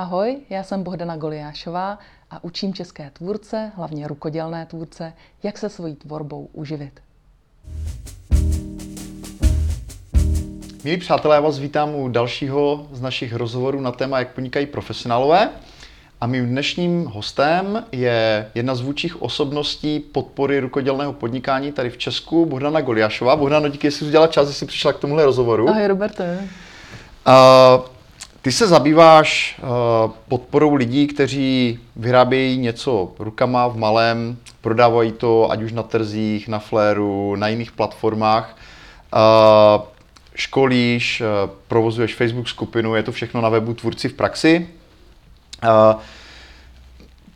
Ahoj, já jsem Bohdana Goliášová a učím české tvůrce, hlavně rukodělné tvůrce, jak se svojí tvorbou uživit. Milí přátelé, já vás vítám u dalšího z našich rozhovorů na téma, jak podnikají profesionálové. A mým dnešním hostem je jedna z vůčích osobností podpory rukodělného podnikání tady v Česku, Bohdana Goliášová. Bohdano, díky, jestli jsi udělala čas, že jsi přišla k tomuhle rozhovoru. Ahoj, Roberte. Uh, ty se zabýváš uh, podporou lidí, kteří vyrábějí něco rukama v malém, prodávají to ať už na trzích, na fléru, na jiných platformách. Uh, školíš, uh, provozuješ Facebook skupinu, je to všechno na webu Tvůrci v praxi.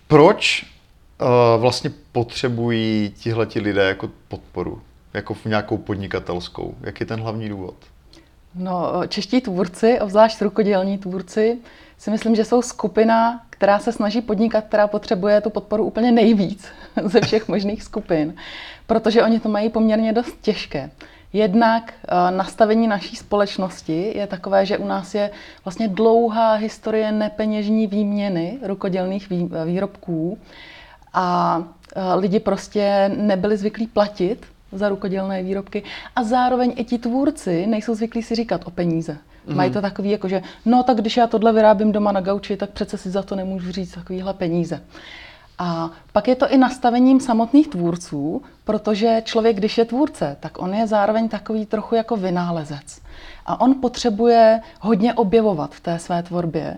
Proč vlastně potřebují tihleti lidé jako podporu, jako v nějakou podnikatelskou? Jak je ten hlavní důvod? No, čeští tvůrci, obzvlášť rukodělní tvůrci, si myslím, že jsou skupina, která se snaží podnikat, která potřebuje tu podporu úplně nejvíc ze všech možných skupin, protože oni to mají poměrně dost těžké. Jednak uh, nastavení naší společnosti je takové, že u nás je vlastně dlouhá historie nepeněžní výměny rukodělných vý, výrobků a uh, lidi prostě nebyli zvyklí platit za rukodělné výrobky a zároveň i ti tvůrci nejsou zvyklí si říkat o peníze. Mm. Mají to takový, jako že no tak když já tohle vyrábím doma na gauči, tak přece si za to nemůžu říct takovýhle peníze. A pak je to i nastavením samotných tvůrců, protože člověk, když je tvůrce, tak on je zároveň takový trochu jako vynálezec. A on potřebuje hodně objevovat v té své tvorbě.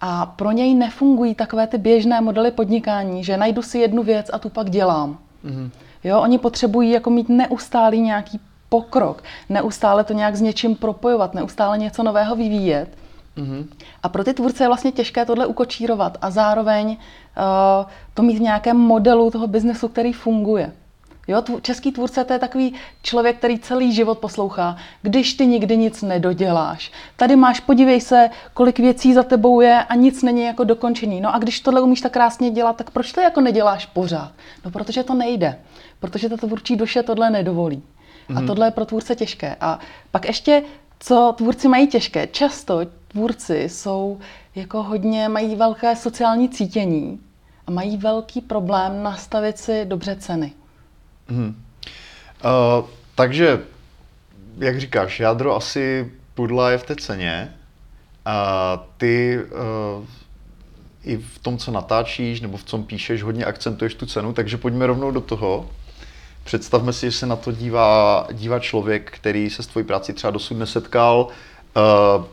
A pro něj nefungují takové ty běžné modely podnikání, že najdu si jednu věc a tu pak dělám. Mm-hmm. Jo, oni potřebují jako mít neustálý nějaký pokrok, neustále to nějak s něčím propojovat, neustále něco nového vyvíjet. Mm-hmm. A pro ty tvůrce je vlastně těžké tohle ukočírovat a zároveň uh, to mít v nějakém modelu toho biznesu, který funguje. Jo, tv- český tvůrce to je takový člověk, který celý život poslouchá. Když ty nikdy nic nedoděláš. Tady máš, podívej se, kolik věcí za tebou je a nic není jako dokončený. No a když tohle umíš tak krásně dělat, tak proč to jako neděláš pořád? No protože to nejde. Protože ta tvůrčí duše tohle nedovolí. Mm-hmm. A mhm. tohle je pro tvůrce těžké. A pak ještě, co tvůrci mají těžké. Často tvůrci jsou jako hodně, mají velké sociální cítění a mají velký problém nastavit si dobře ceny. Hmm. Uh, takže, jak říkáš, jádro asi pudla je v té ceně. A ty uh, i v tom, co natáčíš nebo v tom píšeš, hodně akcentuješ tu cenu, takže pojďme rovnou do toho. Představme si, že se na to dívá, dívá člověk, který se s tvojí práci třeba dosud nesetkal, uh,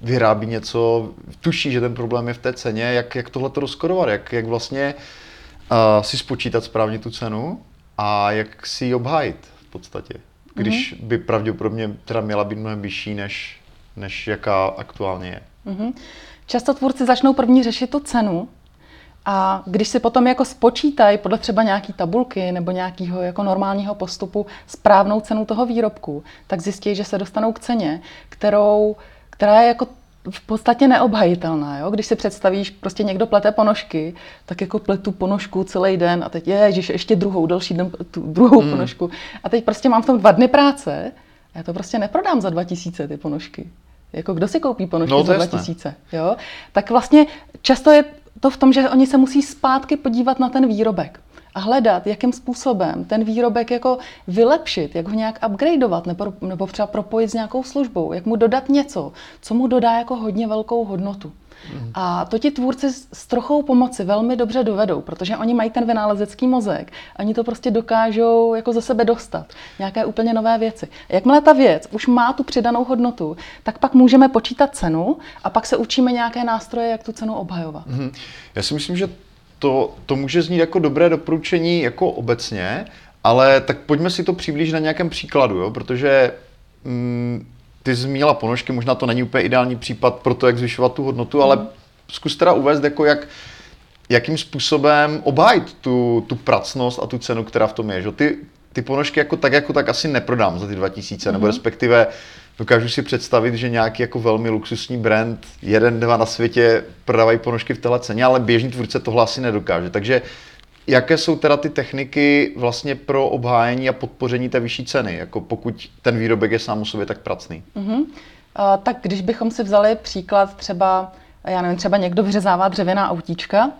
vyrábí něco, tuší, že ten problém je v té ceně, jak, jak tohle to rozkorovat, jak, jak vlastně uh, si spočítat správně tu cenu a jak si ji obhájit v podstatě, když mm-hmm. by pravděpodobně teda měla být mnohem vyšší, než, než jaká aktuálně je. Mm-hmm. Často tvůrci začnou první řešit tu cenu a když si potom jako spočítají podle třeba nějaký tabulky nebo nějakého jako normálního postupu správnou cenu toho výrobku, tak zjistí, že se dostanou k ceně, kterou, která je jako v podstatě neobhajitelná. Jo? Když si představíš, prostě někdo plete ponožky, tak jako pletu ponožku celý den a teď je, ještě druhou, další den, tu druhou mm. ponožku. A teď prostě mám v tom dva dny práce a já to prostě neprodám za 2000 ty ponožky. Jako kdo si koupí ponožky no, za 2000? Jo? Tak vlastně často je to v tom, že oni se musí zpátky podívat na ten výrobek a hledat, jakým způsobem ten výrobek jako vylepšit, jak ho nějak upgradeovat nebo, nebo třeba propojit s nějakou službou, jak mu dodat něco, co mu dodá jako hodně velkou hodnotu. Mm. A to ti tvůrci s trochou pomoci velmi dobře dovedou, protože oni mají ten vynálezecký mozek. Oni to prostě dokážou jako ze sebe dostat. Nějaké úplně nové věci. Jakmile ta věc už má tu přidanou hodnotu, tak pak můžeme počítat cenu a pak se učíme nějaké nástroje, jak tu cenu obhajovat. Mm. Já si myslím, že to, to může znít jako dobré doporučení jako obecně, ale tak pojďme si to přiblížit na nějakém příkladu, jo? protože mm, ty zmínila ponožky, možná to není úplně ideální případ pro to, jak zvyšovat tu hodnotu, ale mm. zkus teda uvést, jako jak, jakým způsobem obhájit tu, tu pracnost a tu cenu, která v tom je. Že? Ty, ty ponožky jako tak, jako tak asi neprodám za ty 2000, mm. nebo mhm. respektive dokážu si představit, že nějaký jako velmi luxusní brand, jeden, dva na světě prodávají ponožky v téhle ceně, ale běžný tvůrce tohle asi nedokáže. Takže jaké jsou teda ty techniky vlastně pro obhájení a podpoření té vyšší ceny, jako pokud ten výrobek je sám o sobě tak pracný? Mm-hmm. Uh, tak když bychom si vzali příklad třeba já nevím, třeba někdo vyřezává dřevěná autíčka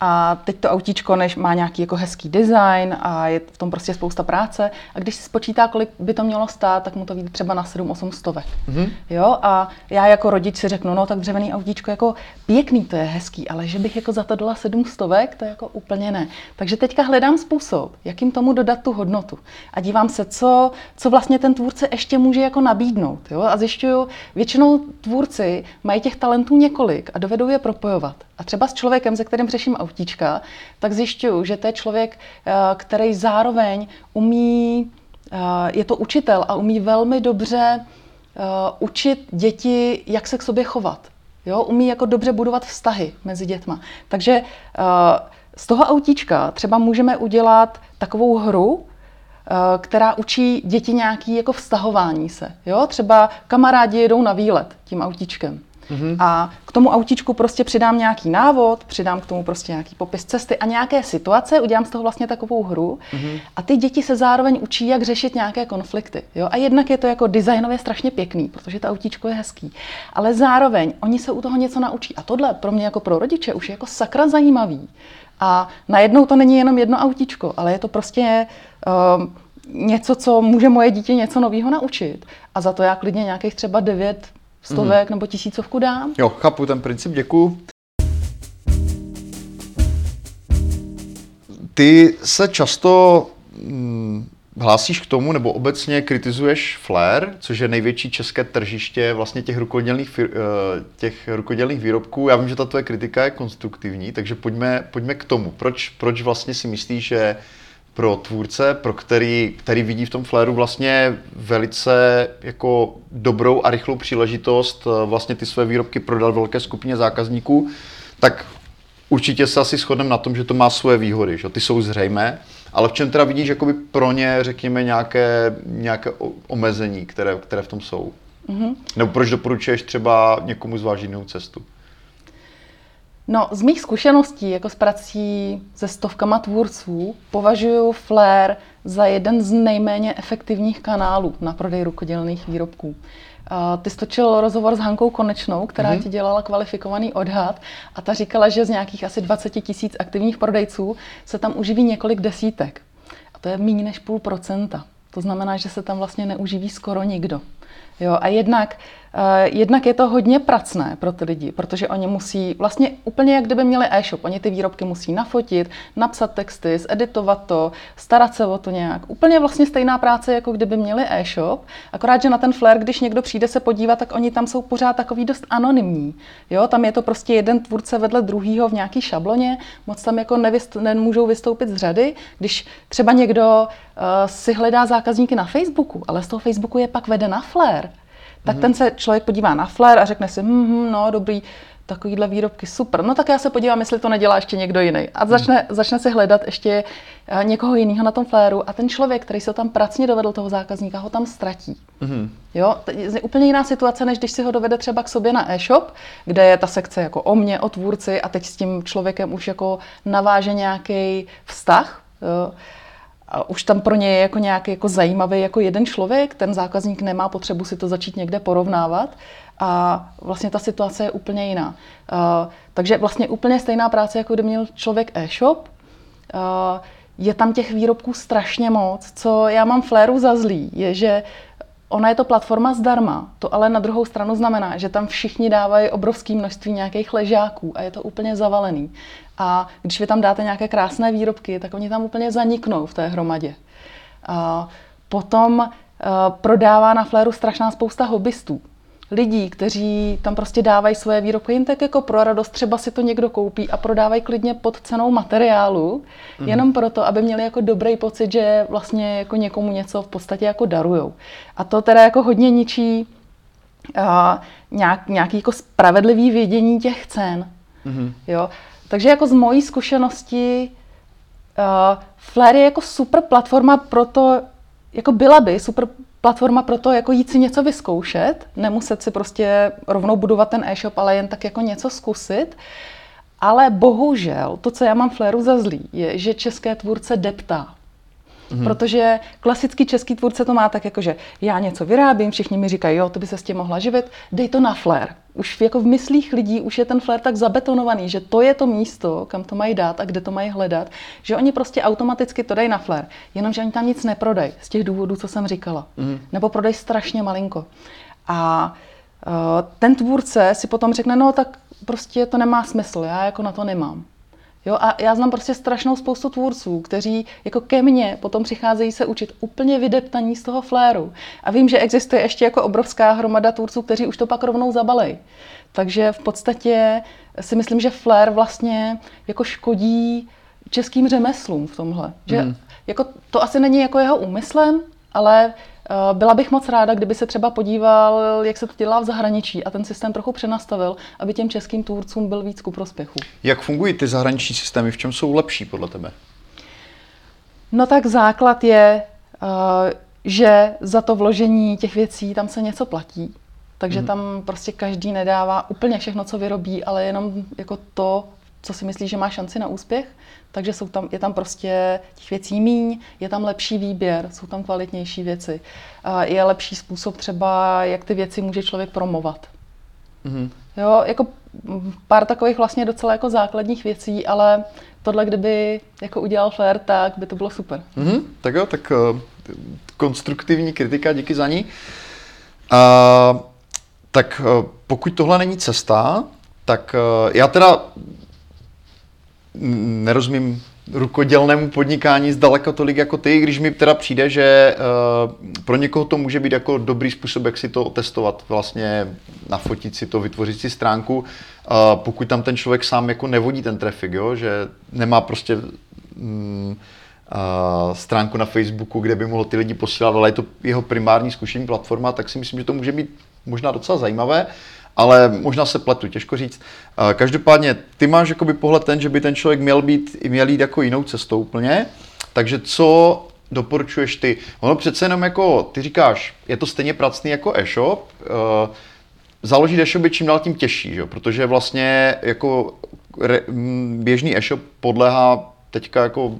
a teď to autíčko než má nějaký jako hezký design a je v tom prostě spousta práce. A když si spočítá, kolik by to mělo stát, tak mu to vyjde třeba na 7-8 stovek. Mm-hmm. Jo? A já jako rodič si řeknu, no tak dřevěný autíčko jako pěkný, to je hezký, ale že bych jako za to dala 7 stovek, to je jako úplně ne. Takže teďka hledám způsob, jakým tomu dodat tu hodnotu. A dívám se, co, co vlastně ten tvůrce ještě může jako nabídnout. Jo? A zjišťuju, většinou tvůrci mají těch talentů několik a dovedou je propojovat. A třeba s člověkem, se kterým řeším autíčka, tak zjišťuju, že to je člověk, eh, který zároveň umí, eh, je to učitel a umí velmi dobře eh, učit děti, jak se k sobě chovat. Jo? Umí jako dobře budovat vztahy mezi dětma. Takže z toho autíčka třeba můžeme udělat takovou hru, která učí děti nějaký jako vztahování se. Jo? Třeba kamarádi jedou na výlet tím autíčkem. Mm-hmm. A k tomu autíčku prostě přidám nějaký návod, přidám k tomu prostě nějaký popis cesty a nějaké situace, udělám z toho vlastně takovou hru. Mm-hmm. A ty děti se zároveň učí, jak řešit nějaké konflikty. Jo? A jednak je to jako designově strašně pěkný, protože to autíčko je hezký. Ale zároveň oni se u toho něco naučí. A tohle pro mě jako pro rodiče už je jako sakra zajímavý. A najednou to není jenom jedno autíčko, ale je to prostě uh, něco, co může moje dítě něco nového naučit. A za to já klidně nějakých třeba devět stovek mm. nebo tisícovku dám. Jo, chápu ten princip, děkuju. Ty se často hm, hlásíš k tomu, nebo obecně kritizuješ Flair, což je největší české tržiště vlastně těch rukodělných, eh, těch rukodělných výrobků. Já vím, že ta tvoje kritika je konstruktivní, takže pojďme, pojďme k tomu. Proč, proč vlastně si myslíš, že pro tvůrce, pro který, který vidí v tom fléru vlastně velice jako dobrou a rychlou příležitost eh, vlastně ty své výrobky prodat velké skupině zákazníků, tak určitě se asi shodneme na tom, že to má svoje výhody, že ty jsou zřejmé, ale v čem teda vidíš jakoby pro ně, řekněme, nějaké, nějaké omezení, které, které v tom jsou? Mm-hmm. Nebo proč doporučuješ třeba někomu zvážit jinou cestu? No, z mých zkušeností jako s prací se stovkama tvůrců považuji Flair za jeden z nejméně efektivních kanálů na prodej rukodělných výrobků. Uh, ty stočil rozhovor s Hankou Konečnou, která mm-hmm. ti dělala kvalifikovaný odhad a ta říkala, že z nějakých asi 20 tisíc aktivních prodejců se tam uživí několik desítek. A to je méně než půl procenta. To znamená, že se tam vlastně neuživí skoro nikdo. Jo, a jednak, uh, jednak je to hodně pracné pro ty lidi, protože oni musí vlastně úplně jak kdyby měli e-shop. Oni ty výrobky musí nafotit, napsat texty, zeditovat to, starat se o to nějak. Úplně vlastně stejná práce, jako kdyby měli e-shop, akorát, že na ten flair, když někdo přijde se podívat, tak oni tam jsou pořád takový dost anonymní. Jo, tam je to prostě jeden tvůrce vedle druhého v nějaký šabloně, moc tam jako nevyst, nemůžou vystoupit z řady. Když třeba někdo uh, si hledá zákazníky na Facebooku, ale z toho Facebooku je pak vede na flair, tak mm-hmm. ten se člověk podívá na flair a řekne si, hm, no dobrý, takovýhle výrobky, super. No tak já se podívám, jestli to nedělá ještě někdo jiný. A začne, mm. začne si hledat ještě eh, někoho jiného na tom fléru a ten člověk, který se tam pracně dovedl toho zákazníka, ho tam ztratí. Mm. Jo, to je úplně jiná situace, než když si ho dovede třeba k sobě na e-shop, kde je ta sekce jako o mě, o tvůrci a teď s tím člověkem už jako naváže nějaký vztah. Jo a už tam pro ně je jako nějaký jako zajímavý jako jeden člověk, ten zákazník nemá potřebu si to začít někde porovnávat a vlastně ta situace je úplně jiná. Uh, takže vlastně úplně stejná práce, jako kdyby měl člověk e-shop, uh, je tam těch výrobků strašně moc. Co já mám fléru za zlý, je, že ona je to platforma zdarma, to ale na druhou stranu znamená, že tam všichni dávají obrovské množství nějakých ležáků a je to úplně zavalený. A když vy tam dáte nějaké krásné výrobky, tak oni tam úplně zaniknou v té hromadě. A potom uh, prodává na Fléru strašná spousta hobbystů. Lidí, kteří tam prostě dávají svoje výrobky jen tak jako pro radost, třeba si to někdo koupí a prodávají klidně pod cenou materiálu, mm. jenom proto, aby měli jako dobrý pocit, že vlastně jako někomu něco v podstatě jako darujou. A to teda jako hodně ničí uh, nějak, nějaký jako spravedlivý vědění těch cen. Mm. Jo? Takže jako z mojí zkušenosti uh, Flair je jako super platforma pro to, jako byla by super platforma pro to, jako jít si něco vyzkoušet, nemuset si prostě rovnou budovat ten e-shop, ale jen tak jako něco zkusit. Ale bohužel, to, co já mám Flairu za zlý, je, že české tvůrce deptá. Mm. Protože klasický český tvůrce to má tak, jako že já něco vyrábím, všichni mi říkají, jo, to by se s tím mohla živit, dej to na flair. Už jako v myslích lidí už je ten flair tak zabetonovaný, že to je to místo, kam to mají dát a kde to mají hledat, že oni prostě automaticky to dají na flair, jenomže oni tam nic neprodají z těch důvodů, co jsem říkala. Mm. Nebo prodají strašně malinko. A uh, ten tvůrce si potom řekne, no tak prostě to nemá smysl, já jako na to nemám. Jo, a já znám prostě strašnou spoustu tvůrců, kteří jako ke mně potom přicházejí se učit úplně vydeptaní z toho fléru. A vím, že existuje ještě jako obrovská hromada tvůrců, kteří už to pak rovnou zabalej. Takže v podstatě si myslím, že flér vlastně jako škodí českým řemeslům v tomhle. Že mm. jako to asi není jako jeho úmyslem, ale Eh, byla bych moc ráda, kdyby se třeba podíval, jak se to dělá v zahraničí a ten systém trochu přenastavil, aby těm českým tvůrcům byl víc ku prospěchu. Jak fungují ty zahraniční systémy? V čem jsou lepší podle tebe? No tak základ je, eh, že za to vložení těch věcí tam se něco platí. Takže hmm. tam prostě každý nedává úplně všechno, co vyrobí, ale jenom jako to, co si myslí, že má šanci na úspěch. Takže jsou tam, je tam prostě těch věcí míň, je tam lepší výběr, jsou tam kvalitnější věci. A je lepší způsob třeba, jak ty věci může člověk promovat. Mm-hmm. Jo, jako pár takových vlastně docela jako základních věcí, ale tohle, kdyby jako udělal Flair, tak by to bylo super. Mm-hmm. Tak jo, tak uh, konstruktivní kritika, díky za ní. Uh, tak uh, pokud tohle není cesta, tak uh, já teda nerozumím rukodělnému podnikání zdaleka tolik jako ty, když mi teda přijde, že uh, pro někoho to může být jako dobrý způsob, jak si to testovat, vlastně nafotit si to, vytvořit si stránku, pokud tam ten člověk sám jako nevodí ten trafik, jo? že nemá prostě um, uh, stránku na Facebooku, kde by mohl ty lidi posílat, ale je to jeho primární zkušení platforma, tak si myslím, že to může být možná docela zajímavé ale možná se pletu, těžko říct. Každopádně, ty máš jakoby pohled ten, že by ten člověk měl, být, měl jít jako jinou cestou úplně, takže co doporučuješ ty? Ono přece jenom jako, ty říkáš, je to stejně pracný jako e-shop, uh, založit e-shop je čím dál tím těžší, že? protože vlastně jako re, běžný e-shop podléhá teďka jako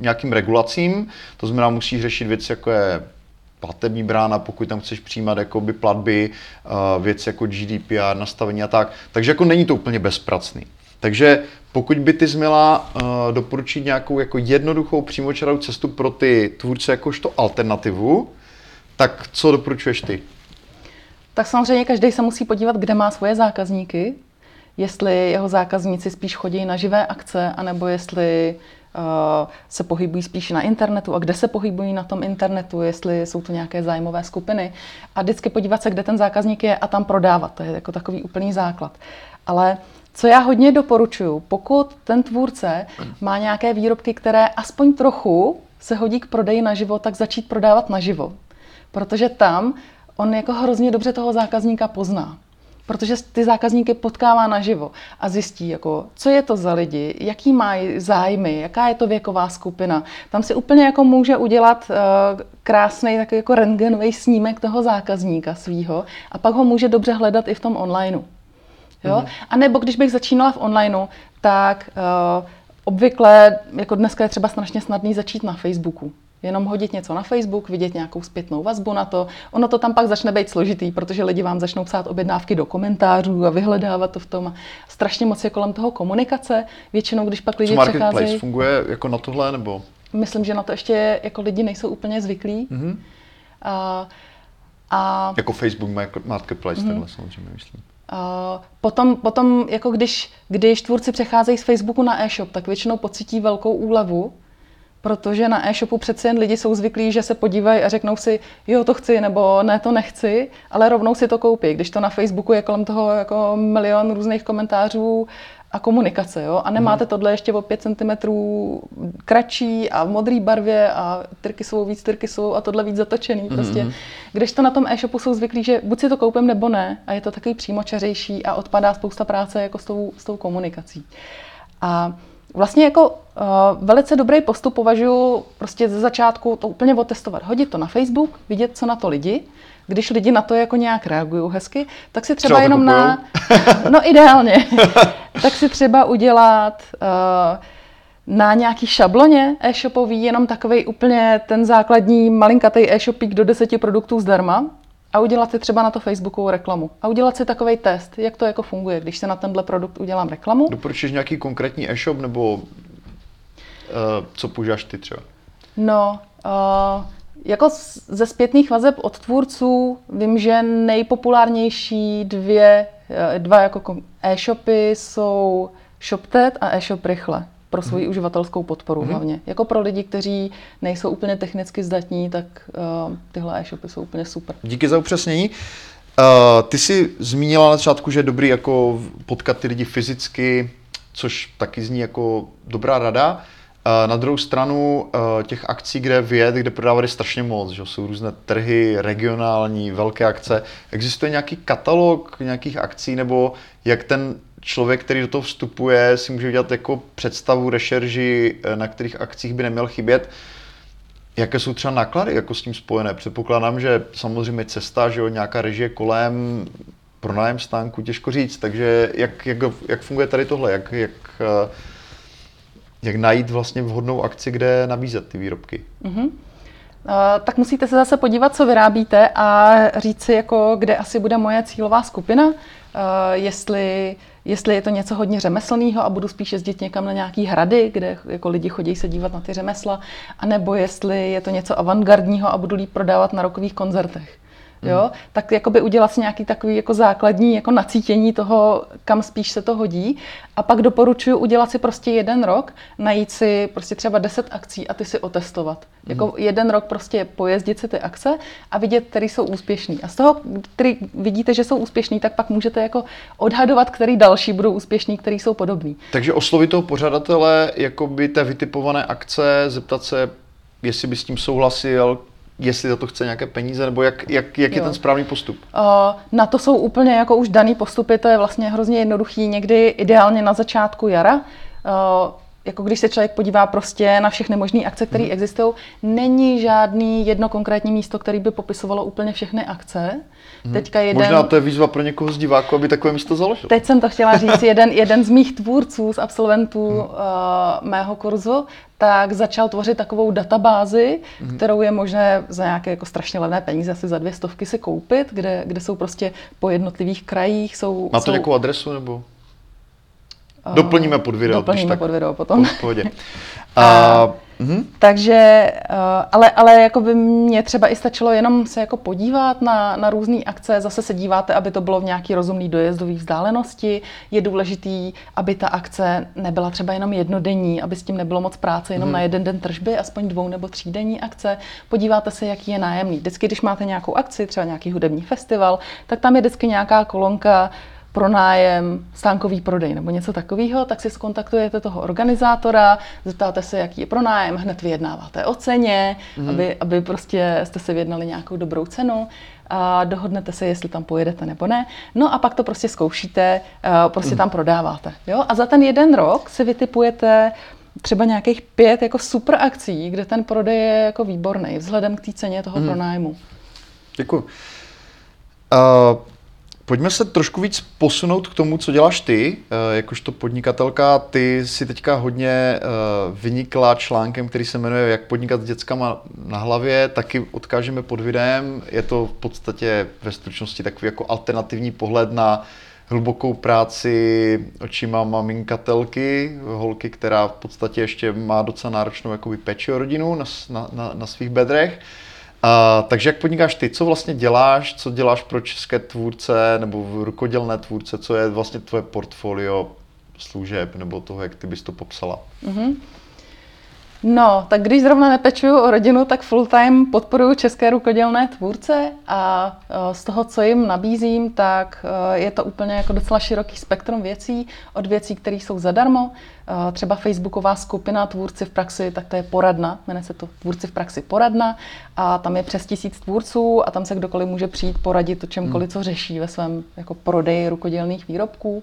nějakým regulacím, to znamená, musí řešit věci jako je platební brána, pokud tam chceš přijímat jakoby platby, věci jako GDPR, nastavení a tak. Takže jako není to úplně bezpracný. Takže pokud by ty změla uh, doporučit nějakou jako jednoduchou přímočarou cestu pro ty tvůrce jakožto alternativu, tak co doporučuješ ty? Tak samozřejmě každý se musí podívat, kde má svoje zákazníky, jestli jeho zákazníci spíš chodí na živé akce, anebo jestli Eh, se pohybují spíš na internetu a kde se pohybují na tom internetu, jestli jsou to nějaké zájmové skupiny. A vždycky podívat se, kde ten zákazník je a tam prodávat. To je jako takový úplný základ. Ale co já hodně doporučuji, pokud ten tvůrce má nějaké výrobky, které aspoň trochu se hodí k prodeji naživo, tak začít prodávat naživo. Protože tam on jako hrozně dobře toho zákazníka pozná protože ty zákazníky potkává naživo a zjistí, jako, co je to za lidi, jaký mají zájmy, jaká je to věková skupina. Tam si úplně jako může udělat uh, krásný takový jako rentgenový snímek toho zákazníka svýho a pak ho může dobře hledat i v tom onlineu. Jo? Mm-hmm. A nebo když bych začínala v onlineu, tak uh, obvykle, jako dneska je třeba strašně snadný začít na Facebooku jenom hodit něco na Facebook, vidět nějakou zpětnou vazbu na to. Ono to tam pak začne být složitý, protože lidi vám začnou psát objednávky do komentářů a vyhledávat to v tom. Strašně moc je kolem toho komunikace. Většinou, když pak lidi Co přecházejí... funguje jako na tohle, nebo? Myslím, že na to ještě jako lidi nejsou úplně zvyklí. Mm-hmm. A, a... Jako Facebook Marketplace, mm-hmm. takhle samozřejmě myslím. Uh, potom, potom jako když, když tvůrci přecházejí z Facebooku na e-shop, tak většinou pocítí velkou úlevu, protože na e-shopu přece jen lidi jsou zvyklí, že se podívají a řeknou si, jo, to chci, nebo ne, to nechci, ale rovnou si to koupí. Když to na Facebooku je kolem toho jako milion různých komentářů a komunikace, jo? A nemáte mhm. tohle ještě o 5 cm kratší a v modré barvě a tyrkysovou víc tyrkysovou a tohle víc zatočený. Mhm, prostě. Mm-hmm. Když to na tom e-shopu jsou zvyklí, že buď si to koupím nebo ne a je to takový přímočařejší a odpadá spousta práce jako s tou, s tou komunikací. A Vlastně jako uh, velice dobrý postup považuji prostě ze začátku to úplně otestovat. Hodit to na Facebook, vidět, co na to lidi. Když lidi na to jako nějak reagují hezky, tak si třeba, třeba jenom na... No ideálně. tak si třeba udělat uh, na nějaký šabloně e-shopový, jenom takový úplně ten základní malinkatý e-shopík do deseti produktů zdarma a udělat si třeba na to Facebookovou reklamu. A udělat si takový test, jak to jako funguje, když se na tenhle produkt udělám reklamu. Doporučíš nějaký konkrétní e-shop nebo uh, co používáš ty třeba? No, uh, jako ze zpětných vazeb od tvůrců vím, že nejpopulárnější dvě, eh, dva jako e-shopy jsou ShopTet a e-shop Rychle pro svoji hmm. uživatelskou podporu hmm. hlavně. Jako pro lidi, kteří nejsou úplně technicky zdatní, tak uh, tyhle e-shopy jsou úplně super. Díky za upřesnění. Uh, ty jsi zmínila na začátku, že je dobrý jako potkat ty lidi fyzicky, což taky zní jako dobrá rada. Uh, na druhou stranu uh, těch akcí, kde vyjet, kde prodávat je strašně moc, že jsou různé trhy, regionální, velké akce. Existuje nějaký katalog nějakých akcí, nebo jak ten člověk, který do toho vstupuje, si může udělat jako představu, rešerži, eh, na kterých akcích by neměl chybět. Jaké jsou třeba náklady jako s tím spojené? Předpokládám, že samozřejmě cesta, že jo, nějaká režie kolem, pronájem stánku, těžko říct. Takže jak, jak, jak funguje tady tohle? Jak, jak, eh, jak najít vlastně vhodnou akci, kde nabízet ty výrobky? Mm-hmm. Tak musíte se zase podívat, co vyrábíte a říct si, jako, kde asi bude moje cílová skupina. Jestli jestli je to něco hodně řemeslného a budu spíš jezdit někam na nějaký hrady, kde jako lidi chodí se dívat na ty řemesla, anebo jestli je to něco avantgardního a budu líp prodávat na rokových koncertech jo, hmm. tak jakoby udělat si nějaký takový jako základní jako nacítění toho, kam spíš se to hodí. A pak doporučuji udělat si prostě jeden rok, najít si prostě třeba 10 akcí a ty si otestovat. Hmm. Jako jeden rok prostě pojezdit si ty akce a vidět, který jsou úspěšný. A z toho, který vidíte, že jsou úspěšný, tak pak můžete jako odhadovat, který další budou úspěšný, který jsou podobný. Takže oslovit toho pořadatele, jako by té vytipované akce, zeptat se, jestli by s tím souhlasil, jestli za to chce nějaké peníze, nebo jak, jak, jak je ten správný postup? Uh, na to jsou úplně jako už daný postupy, to je vlastně hrozně jednoduchý, někdy ideálně na začátku jara. Uh, jako když se člověk podívá prostě na všechny možné akce, které hmm. existují, není žádný jedno konkrétní místo, které by popisovalo úplně všechny akce. Hmm. Teďka jeden... Možná to je výzva pro někoho z diváků, aby takové místo založil. Teď jsem to chtěla říct, jeden, jeden z mých tvůrců, z absolventů hmm. uh, mého kurzu, tak začal tvořit takovou databázi, hmm. kterou je možné za nějaké jako strašně levné peníze, asi za dvě stovky si koupit, kde, kde jsou prostě po jednotlivých krajích. Jsou, Má to jsou... nějakou adresu nebo? Doplníme pod video. Doplníme tak pod video potom. V pohodě. A, uh-huh. Takže, uh, ale, ale jako by mě třeba i stačilo jenom se jako podívat na, na různé akce, zase se díváte, aby to bylo v nějaký rozumný dojezdový vzdálenosti. Je důležitý, aby ta akce nebyla třeba jenom jednodenní, aby s tím nebylo moc práce, jenom uh-huh. na jeden den tržby, aspoň dvou nebo třídenní akce. Podíváte se, jaký je nájemný. Vždycky, když máte nějakou akci, třeba nějaký hudební festival, tak tam je vždycky nějaká kolonka, pronájem, stánkový prodej nebo něco takového, tak si skontaktujete toho organizátora, zeptáte se, jaký je pronájem, hned vyjednáváte o ceně, mm. aby, aby prostě jste si vyjednali nějakou dobrou cenu a dohodnete se, jestli tam pojedete nebo ne. No a pak to prostě zkoušíte, prostě mm. tam prodáváte. Jo? A za ten jeden rok si vytipujete třeba nějakých pět jako super akcí, kde ten prodej je jako výborný vzhledem k té ceně toho mm. pronájmu. Děkuji. Uh, Pojďme se trošku víc posunout k tomu, co děláš ty, eh, jakožto podnikatelka. Ty si teďka hodně eh, vynikla článkem, který se jmenuje Jak podnikat s dětskama na hlavě, taky odkážeme pod videem. Je to v podstatě ve stručnosti takový jako alternativní pohled na hlubokou práci očima maminkatelky, holky, která v podstatě ještě má docela náročnou jakoby péči o rodinu na, na, na, na svých bedrech. A, takže jak podnikáš ty, co vlastně děláš, co děláš pro české tvůrce nebo rukodělné tvůrce, co je vlastně tvoje portfolio služeb nebo toho, jak ty bys to popsala? Mm-hmm. No, tak když zrovna nepečuju o rodinu, tak full time podporuji české rukodělné tvůrce a e, z toho, co jim nabízím, tak e, je to úplně jako docela široký spektrum věcí, od věcí, které jsou zadarmo, e, třeba facebooková skupina Tvůrci v praxi, tak to je poradna, jmenuje se to Tvůrci v praxi poradna a tam je přes tisíc tvůrců a tam se kdokoliv může přijít poradit o čemkoliv, hmm. co řeší ve svém jako prodeji rukodělných výrobků.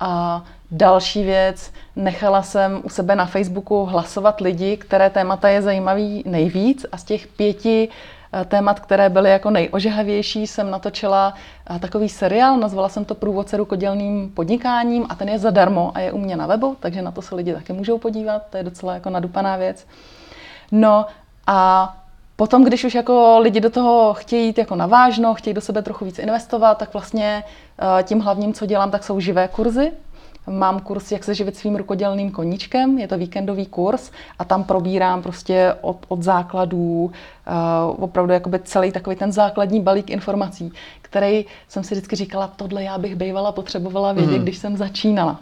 A další věc, nechala jsem u sebe na Facebooku hlasovat lidi, které témata je zajímavý nejvíc a z těch pěti eh, témat, které byly jako nejožehavější, jsem natočila eh, takový seriál, nazvala jsem to Průvodce rukodělným podnikáním a ten je zadarmo a je u mě na webu, takže na to se lidi taky můžou podívat, to je docela jako nadupaná věc. No a Potom, když už jako lidi do toho chtějí jít jako navážno, chtějí do sebe trochu víc investovat, tak vlastně tím hlavním, co dělám, tak jsou živé kurzy, Mám kurz, jak se živit svým rukodělným koníčkem, je to víkendový kurz a tam probírám prostě od, od základů uh, opravdu jakoby celý takový ten základní balík informací, který jsem si vždycky říkala, tohle já bych bývala potřebovala vědět, mm. když jsem začínala.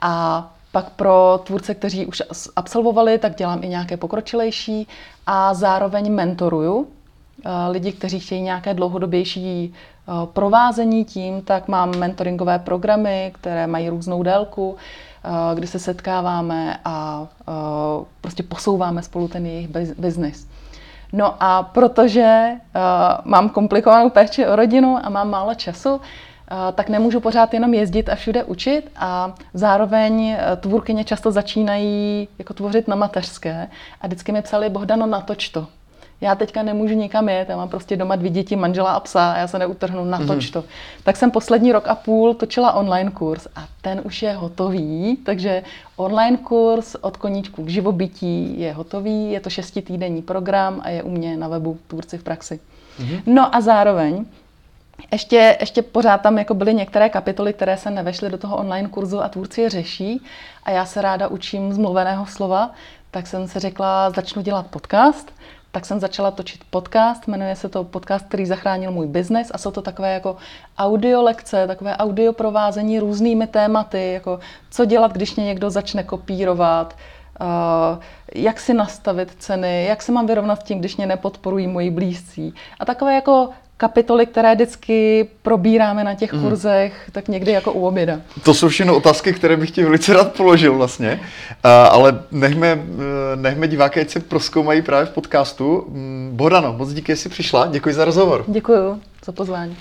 A pak pro tvůrce, kteří už absolvovali, tak dělám i nějaké pokročilejší a zároveň mentoruju eh, lidi, kteří chtějí nějaké dlouhodobější Eh, provázení tím, tak mám mentoringové programy, které mají různou délku, eh, kdy se setkáváme a prostě posouváme spolu ten jejich biznis. No a protože mám komplikovanou péči o rodinu a mám málo času, tak nemůžu pořád jenom jezdit a všude učit a zároveň tvůrkyně často začínají jako tvořit na mateřské a vždycky mi psali, Bohdano, natoč to já teďka nemůžu nikam jet, já mám prostě doma dvě děti, manžela a psa a já se neutrhnu, na mm-hmm. to. Tak jsem poslední rok a půl točila online kurz a ten už je hotový, takže online kurz od koníčku k živobytí je hotový, je to šestitýdenní program a je u mě na webu Tvůrci v praxi. Mm-hmm. No a zároveň ještě, ještě pořád tam jako byly některé kapitoly, které se nevešly do toho online kurzu a tvůrci je řeší. A já se ráda učím z mluveného slova, tak jsem si řekla, začnu dělat podcast. Tak jsem začala točit podcast, jmenuje se to podcast, který zachránil můj biznes. A jsou to takové jako audio lekce, takové audio provázení různými tématy, jako co dělat, když mě někdo začne kopírovat, uh, jak si nastavit ceny, jak se mám vyrovnat s tím, když mě nepodporují moji blízcí. A takové jako kapitoly, které vždycky probíráme na těch mm. kurzech, tak někdy jako u oběda. To jsou všechno otázky, které bych ti velice rád položil vlastně, ale nechme, uh, nechme diváky, ať se proskoumají právě v podcastu. Um, Bohdano, moc díky, že jsi přišla, děkuji za rozhovor. Děkuji za pozvání.